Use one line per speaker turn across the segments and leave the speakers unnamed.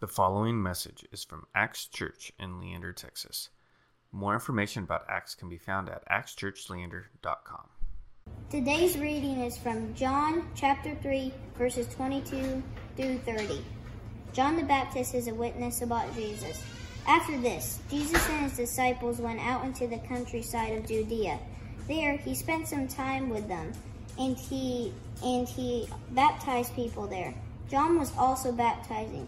The following message is from Axe Church in Leander, Texas. More information about Axe can be found at axechurchleander.com.
Today's reading is from John chapter 3, verses 22 through 30. John the Baptist is a witness about Jesus. After this, Jesus and his disciples went out into the countryside of Judea. There he spent some time with them, and he and he baptized people there. John was also baptizing.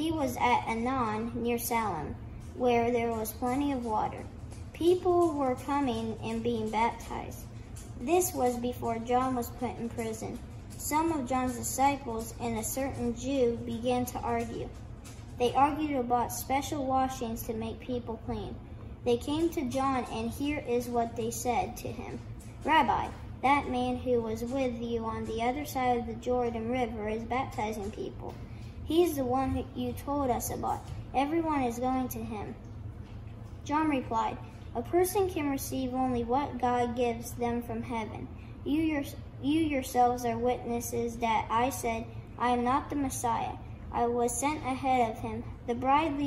He was at Aenon near Salim, where there was plenty of water. People were coming and being baptized. This was before John was put in prison. Some of John's disciples and a certain Jew began to argue. They argued about special washings to make people clean. They came to John, and here is what they said to him Rabbi, that man who was with you on the other side of the Jordan River is baptizing people. He's the one you told us about. Everyone is going to him. John replied, A person can receive only what God gives them from heaven. You, your, you yourselves are witnesses that I said, I am not the Messiah. I was sent ahead of him. The bride,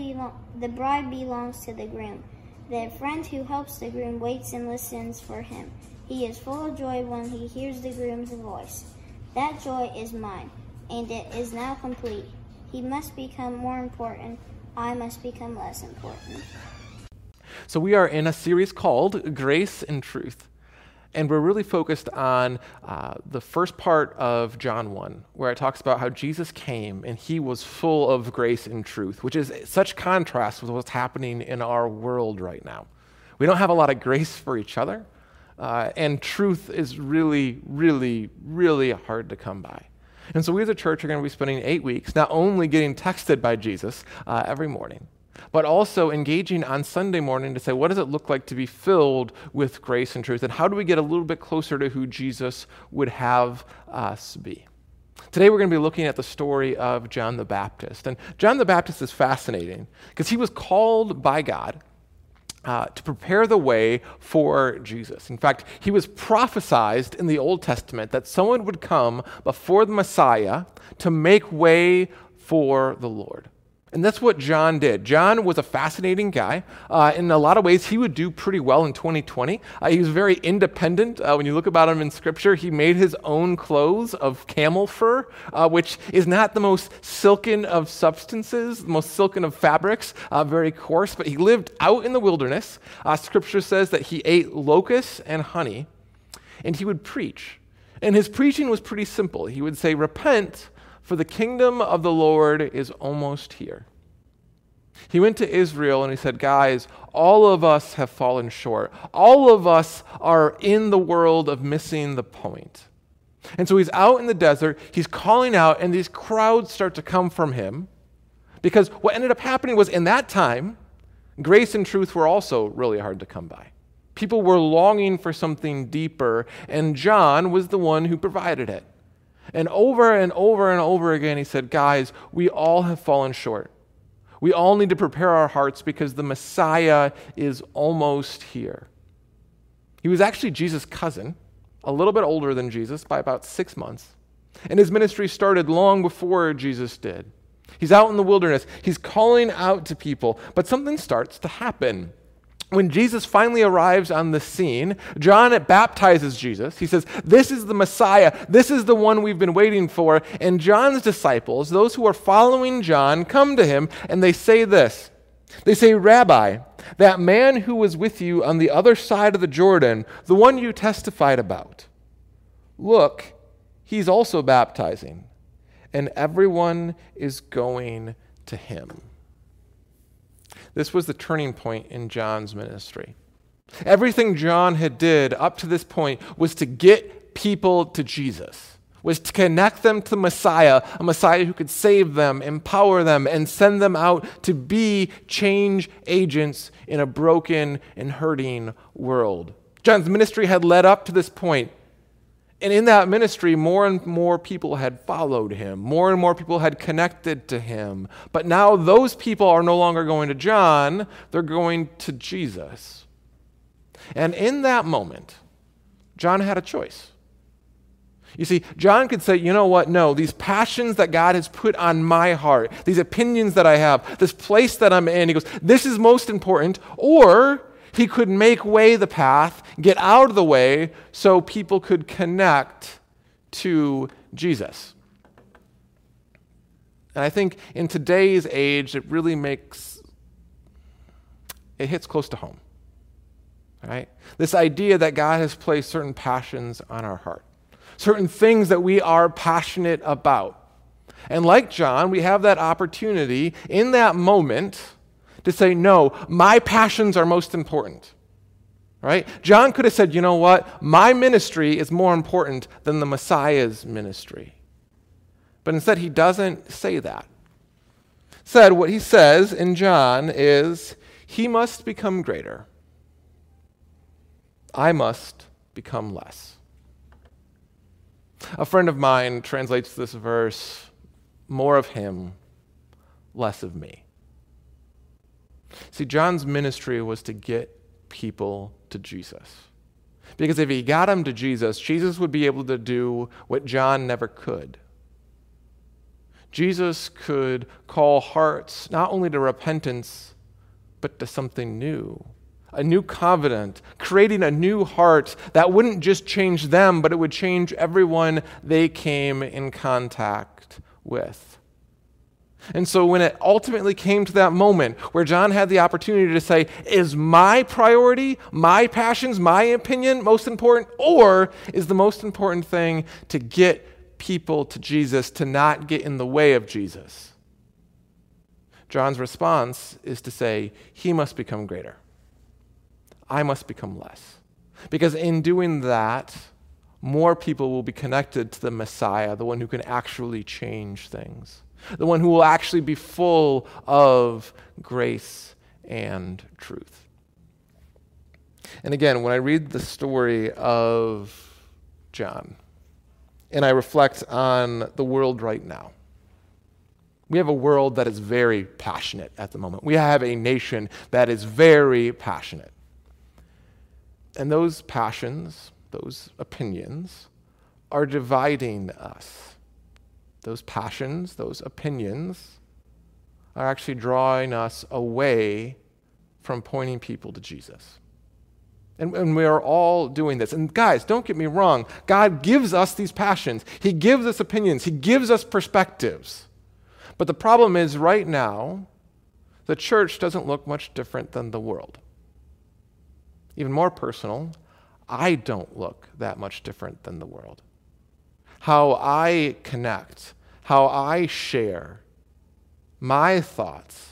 the bride belongs to the groom. The friend who helps the groom waits and listens for him. He is full of joy when he hears the groom's voice. That joy is mine, and it is now complete. He must become more important. I must become less important.
So, we are in a series called Grace and Truth. And we're really focused on uh, the first part of John 1, where it talks about how Jesus came and he was full of grace and truth, which is such contrast with what's happening in our world right now. We don't have a lot of grace for each other, uh, and truth is really, really, really hard to come by. And so we as a church are going to be spending eight weeks not only getting texted by Jesus uh, every morning, but also engaging on Sunday morning to say, what does it look like to be filled with grace and truth? And how do we get a little bit closer to who Jesus would have us be? Today we're going to be looking at the story of John the Baptist. And John the Baptist is fascinating because he was called by God uh, to prepare the way for Jesus. In fact, he was prophesied in the Old Testament that someone would come before the Messiah to make way for the Lord. And that's what John did. John was a fascinating guy. Uh, in a lot of ways, he would do pretty well in 2020. Uh, he was very independent. Uh, when you look about him in Scripture, he made his own clothes of camel fur, uh, which is not the most silken of substances, the most silken of fabrics, uh, very coarse, but he lived out in the wilderness. Uh, scripture says that he ate locusts and honey, and he would preach. And his preaching was pretty simple. He would say, Repent for the kingdom of the Lord is almost here. He went to Israel and he said, Guys, all of us have fallen short. All of us are in the world of missing the point. And so he's out in the desert, he's calling out, and these crowds start to come from him. Because what ended up happening was in that time, grace and truth were also really hard to come by. People were longing for something deeper, and John was the one who provided it. And over and over and over again, he said, Guys, we all have fallen short. We all need to prepare our hearts because the Messiah is almost here. He was actually Jesus' cousin, a little bit older than Jesus by about six months. And his ministry started long before Jesus did. He's out in the wilderness, he's calling out to people, but something starts to happen when Jesus finally arrives on the scene, John baptizes Jesus. He says, This is the Messiah. This is the one we've been waiting for. And John's disciples, those who are following John, come to him and they say this They say, Rabbi, that man who was with you on the other side of the Jordan, the one you testified about, look, he's also baptizing, and everyone is going to him. This was the turning point in John's ministry. Everything John had did up to this point was to get people to Jesus, was to connect them to Messiah, a Messiah who could save them, empower them, and send them out to be change agents in a broken and hurting world. John's ministry had led up to this point. And in that ministry, more and more people had followed him. More and more people had connected to him. But now those people are no longer going to John, they're going to Jesus. And in that moment, John had a choice. You see, John could say, you know what? No, these passions that God has put on my heart, these opinions that I have, this place that I'm in, he goes, this is most important. Or he could make way the path, get out of the way, so people could connect to Jesus. And I think in today's age, it really makes, it hits close to home. Right? This idea that God has placed certain passions on our heart certain things that we are passionate about. And like John, we have that opportunity in that moment to say, no, my passions are most important. Right? John could have said, you know what? My ministry is more important than the Messiah's ministry. But instead, he doesn't say that. Said what he says in John is, he must become greater. I must become less. A friend of mine translates this verse more of him, less of me. See, John's ministry was to get people to Jesus. Because if he got them to Jesus, Jesus would be able to do what John never could. Jesus could call hearts not only to repentance, but to something new a new covenant, creating a new heart that wouldn't just change them, but it would change everyone they came in contact with. And so, when it ultimately came to that moment where John had the opportunity to say, Is my priority, my passions, my opinion most important? Or is the most important thing to get people to Jesus, to not get in the way of Jesus? John's response is to say, He must become greater. I must become less. Because in doing that, more people will be connected to the Messiah, the one who can actually change things, the one who will actually be full of grace and truth. And again, when I read the story of John and I reflect on the world right now, we have a world that is very passionate at the moment. We have a nation that is very passionate. And those passions, those opinions, are dividing us. Those passions, those opinions, are actually drawing us away from pointing people to Jesus. And, and, we are all doing this. And guys, don't get me wrong. God gives us these passions, He gives us opinions, He gives us perspectives. But the problem is, right now, the church doesn't look much different than the world. Even more personal, I don't look that much different than the world. How I connect, how I share my thoughts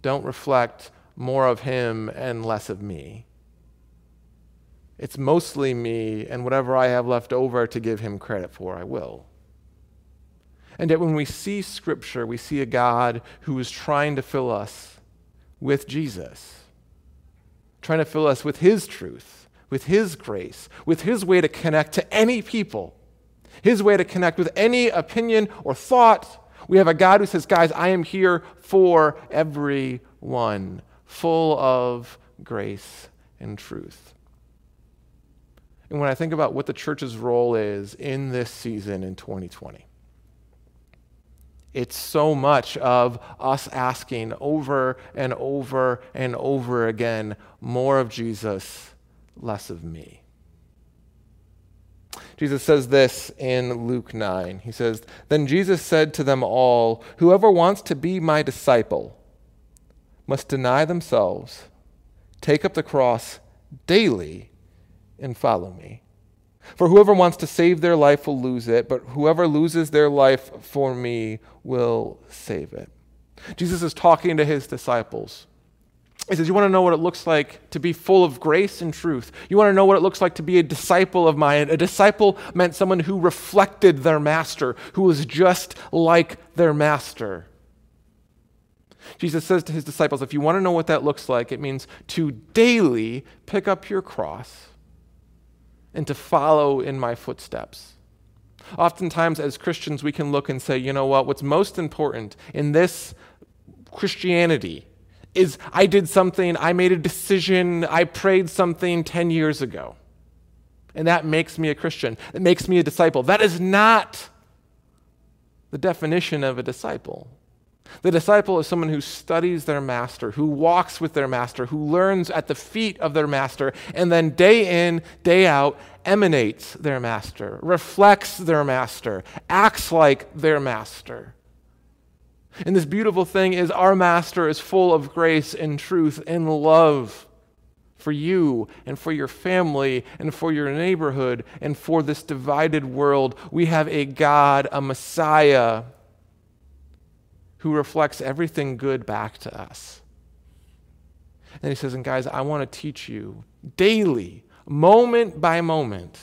don't reflect more of him and less of me. It's mostly me, and whatever I have left over to give him credit for, I will. And yet, when we see Scripture, we see a God who is trying to fill us with Jesus trying to fill us with His truth, with His grace, with His way to connect to any people, His way to connect with any opinion or thought. We have a God who says, Guys, I am here for everyone, full of grace and truth. And when I think about what the church's role is in this season in 2020, it's so much of us asking over and over and over again more of Jesus, less of me. Jesus says this in Luke 9. He says, Then Jesus said to them all, Whoever wants to be my disciple must deny themselves, take up the cross daily, and follow me. For whoever wants to save their life will lose it, but whoever loses their life for me will save it. Jesus is talking to his disciples. He says, You want to know what it looks like to be full of grace and truth? You want to know what it looks like to be a disciple of mine? A disciple meant someone who reflected their master, who was just like their master. Jesus says to his disciples, If you want to know what that looks like, it means to daily pick up your cross and to follow in my footsteps. Oftentimes, as Christians, we can look and say, you know what, what's most important in this Christianity is I did something, I made a decision, I prayed something 10 years ago. and that makes me a Christian. It makes me a disciple. That is not the definition of a disciple. The disciple is someone who studies their master, who walks with their master, who learns at the feet of their master, and then day in, day out emanates their master, reflects their master, acts like their master. And this beautiful thing is our master is full of grace and truth and love for you and for your family and for your neighborhood and for this divided world. We have a God, a Messiah, who reflects everything good back to us. And he says, and guys, I want to teach you daily, moment by moment,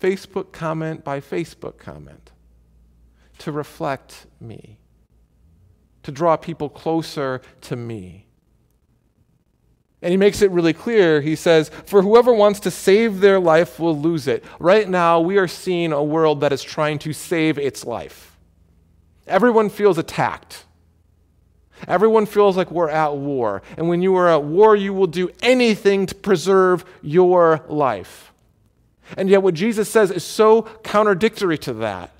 Facebook comment by Facebook comment, to reflect me, to draw people closer to me. And he makes it really clear. He says, For whoever wants to save their life will lose it. Right now, we are seeing a world that is trying to save its life. Everyone feels attacked. Everyone feels like we're at war. And when you are at war, you will do anything to preserve your life. And yet, what Jesus says is so contradictory to that.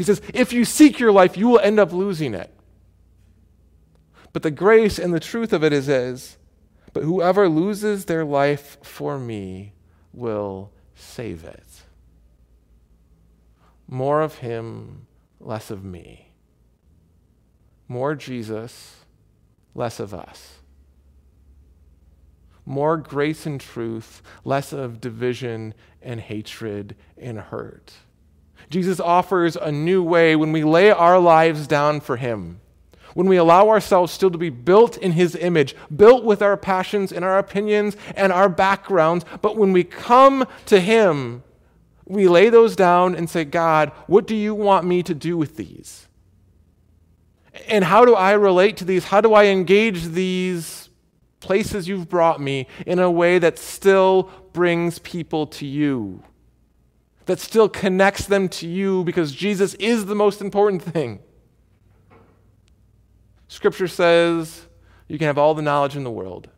He says, if you seek your life, you will end up losing it. But the grace and the truth of it is, is but whoever loses their life for me will save it. More of him, less of me. More Jesus, less of us. More grace and truth, less of division and hatred and hurt. Jesus offers a new way when we lay our lives down for him when we allow ourselves still to be built in His image, built with our passions and our opinions and our backgrounds, but when we come to Him, we lay those down and say, God, what do you want me to do with these? And how do I relate to these? How do I engage these places you've brought me in a way that still brings people to you? That still connects them to you because Jesus is the most important thing. Scripture says you can have all the knowledge in the world.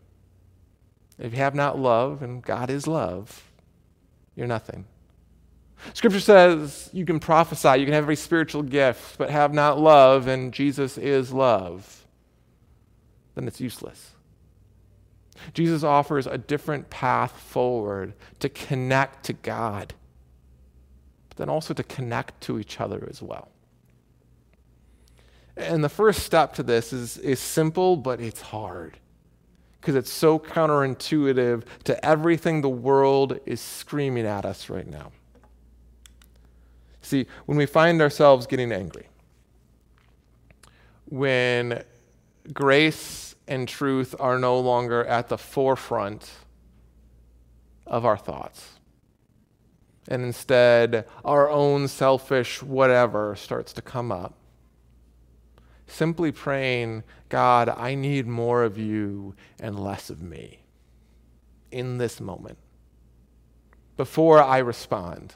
If you have not love, and God is love, you're nothing. Scripture says you can prophesy, you can have every spiritual gift, but have not love, and Jesus is love, then it's useless. Jesus offers a different path forward to connect to God, but then also to connect to each other as well. And the first step to this is, is simple, but it's hard because it's so counterintuitive to everything the world is screaming at us right now. See, when we find ourselves getting angry, when grace and truth are no longer at the forefront of our thoughts, and instead our own selfish whatever starts to come up, simply praying, God, I need more of you and less of me in this moment. Before I respond,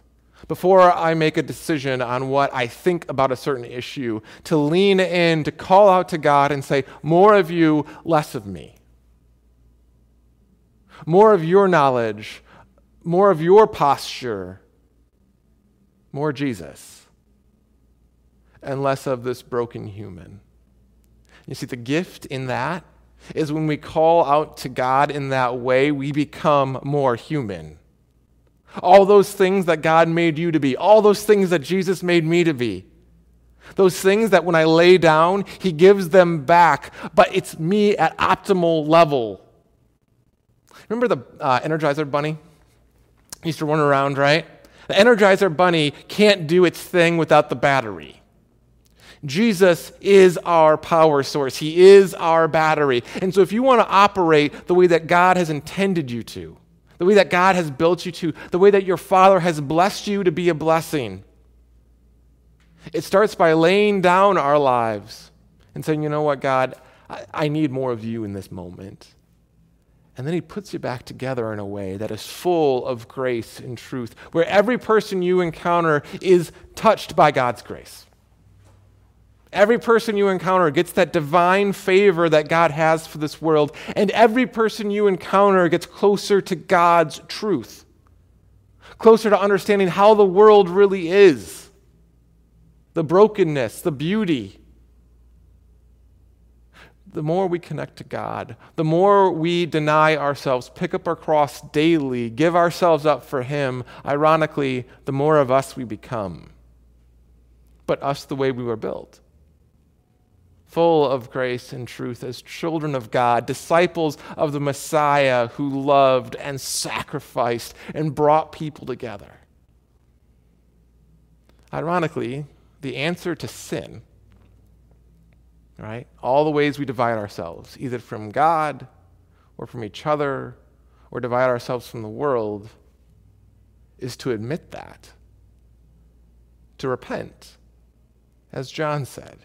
before I make a decision on what I think about a certain issue, to lean in, to call out to God and say, More of you, less of me. More of your knowledge, more of your posture, more Jesus, and less of this broken human. You see, the gift in that is when we call out to God in that way, we become more human. All those things that God made you to be, all those things that Jesus made me to be, those things that when I lay down, He gives them back, but it's me at optimal level. Remember the uh, Energizer Bunny? Used to run around, right? The Energizer Bunny can't do its thing without the battery. Jesus is our power source. He is our battery. And so, if you want to operate the way that God has intended you to, the way that God has built you to, the way that your Father has blessed you to be a blessing, it starts by laying down our lives and saying, you know what, God, I, I need more of you in this moment. And then he puts you back together in a way that is full of grace and truth, where every person you encounter is touched by God's grace. Every person you encounter gets that divine favor that God has for this world, and every person you encounter gets closer to God's truth. closer to understanding how the world really is the brokenness, the beauty. The more we connect to God, the more we deny ourselves, pick up our cross daily, give ourselves up for Him, ironically, the more of us we become. But us the way we were built full of grace and truth as children of God, disciples of the Messiah who loved and sacrificed and brought people together. Ironically, the answer to sin, right? All the ways we divide ourselves, either from God or from each other or divide ourselves from the world, is to admit that, to repent, as John said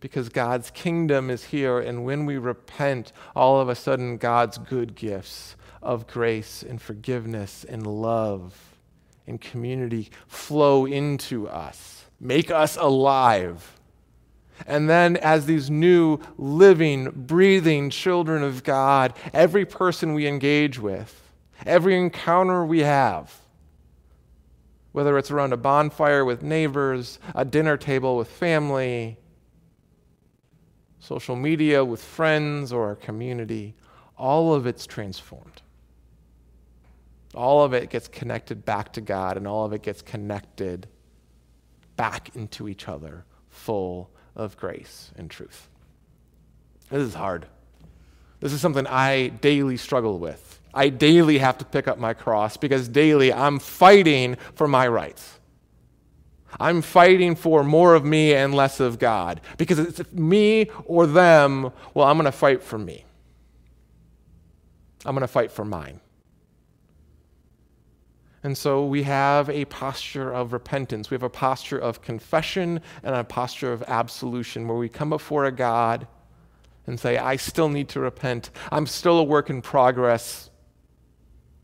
because God's kingdom is here. And when we repent, all of a sudden, God's good gifts of grace and forgiveness and love and community flow into us, make us alive. And then, as these new, living, breathing children of God, every person we engage with, every encounter we have, whether it's around a bonfire with neighbors, a dinner table with family, social media, with friends, or our community, all of it's transformed. All of it gets connected back to God, and all of it gets connected back into each other, full of grace and truth. This is hard. This is something I daily struggle with. I daily have to pick up my cross because daily I'm fighting for my rights. I'm fighting for more of me and less of God. Because it's me or them, well, I'm going to fight for me. I'm going to fight for mine. And so we have a posture of repentance. We have a posture of confession and a posture of absolution where we come before a God and say, I still need to repent. I'm still a work in progress.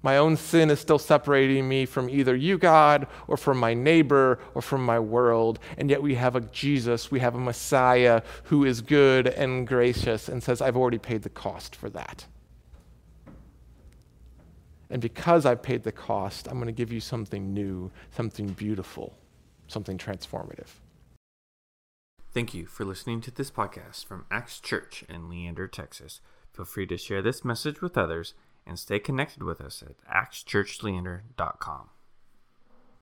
My own sin is still separating me from either you, God, or from my neighbor, or from my world. And yet we have a Jesus, we have a Messiah who is good and gracious and says, I've already paid the cost for that. And because I've paid the cost, I'm going to give you something new, something beautiful, something transformative.
Thank you for listening to this podcast from Axe Church in Leander, Texas. Feel free to share this message with others and stay connected with us at axchurchleander.com.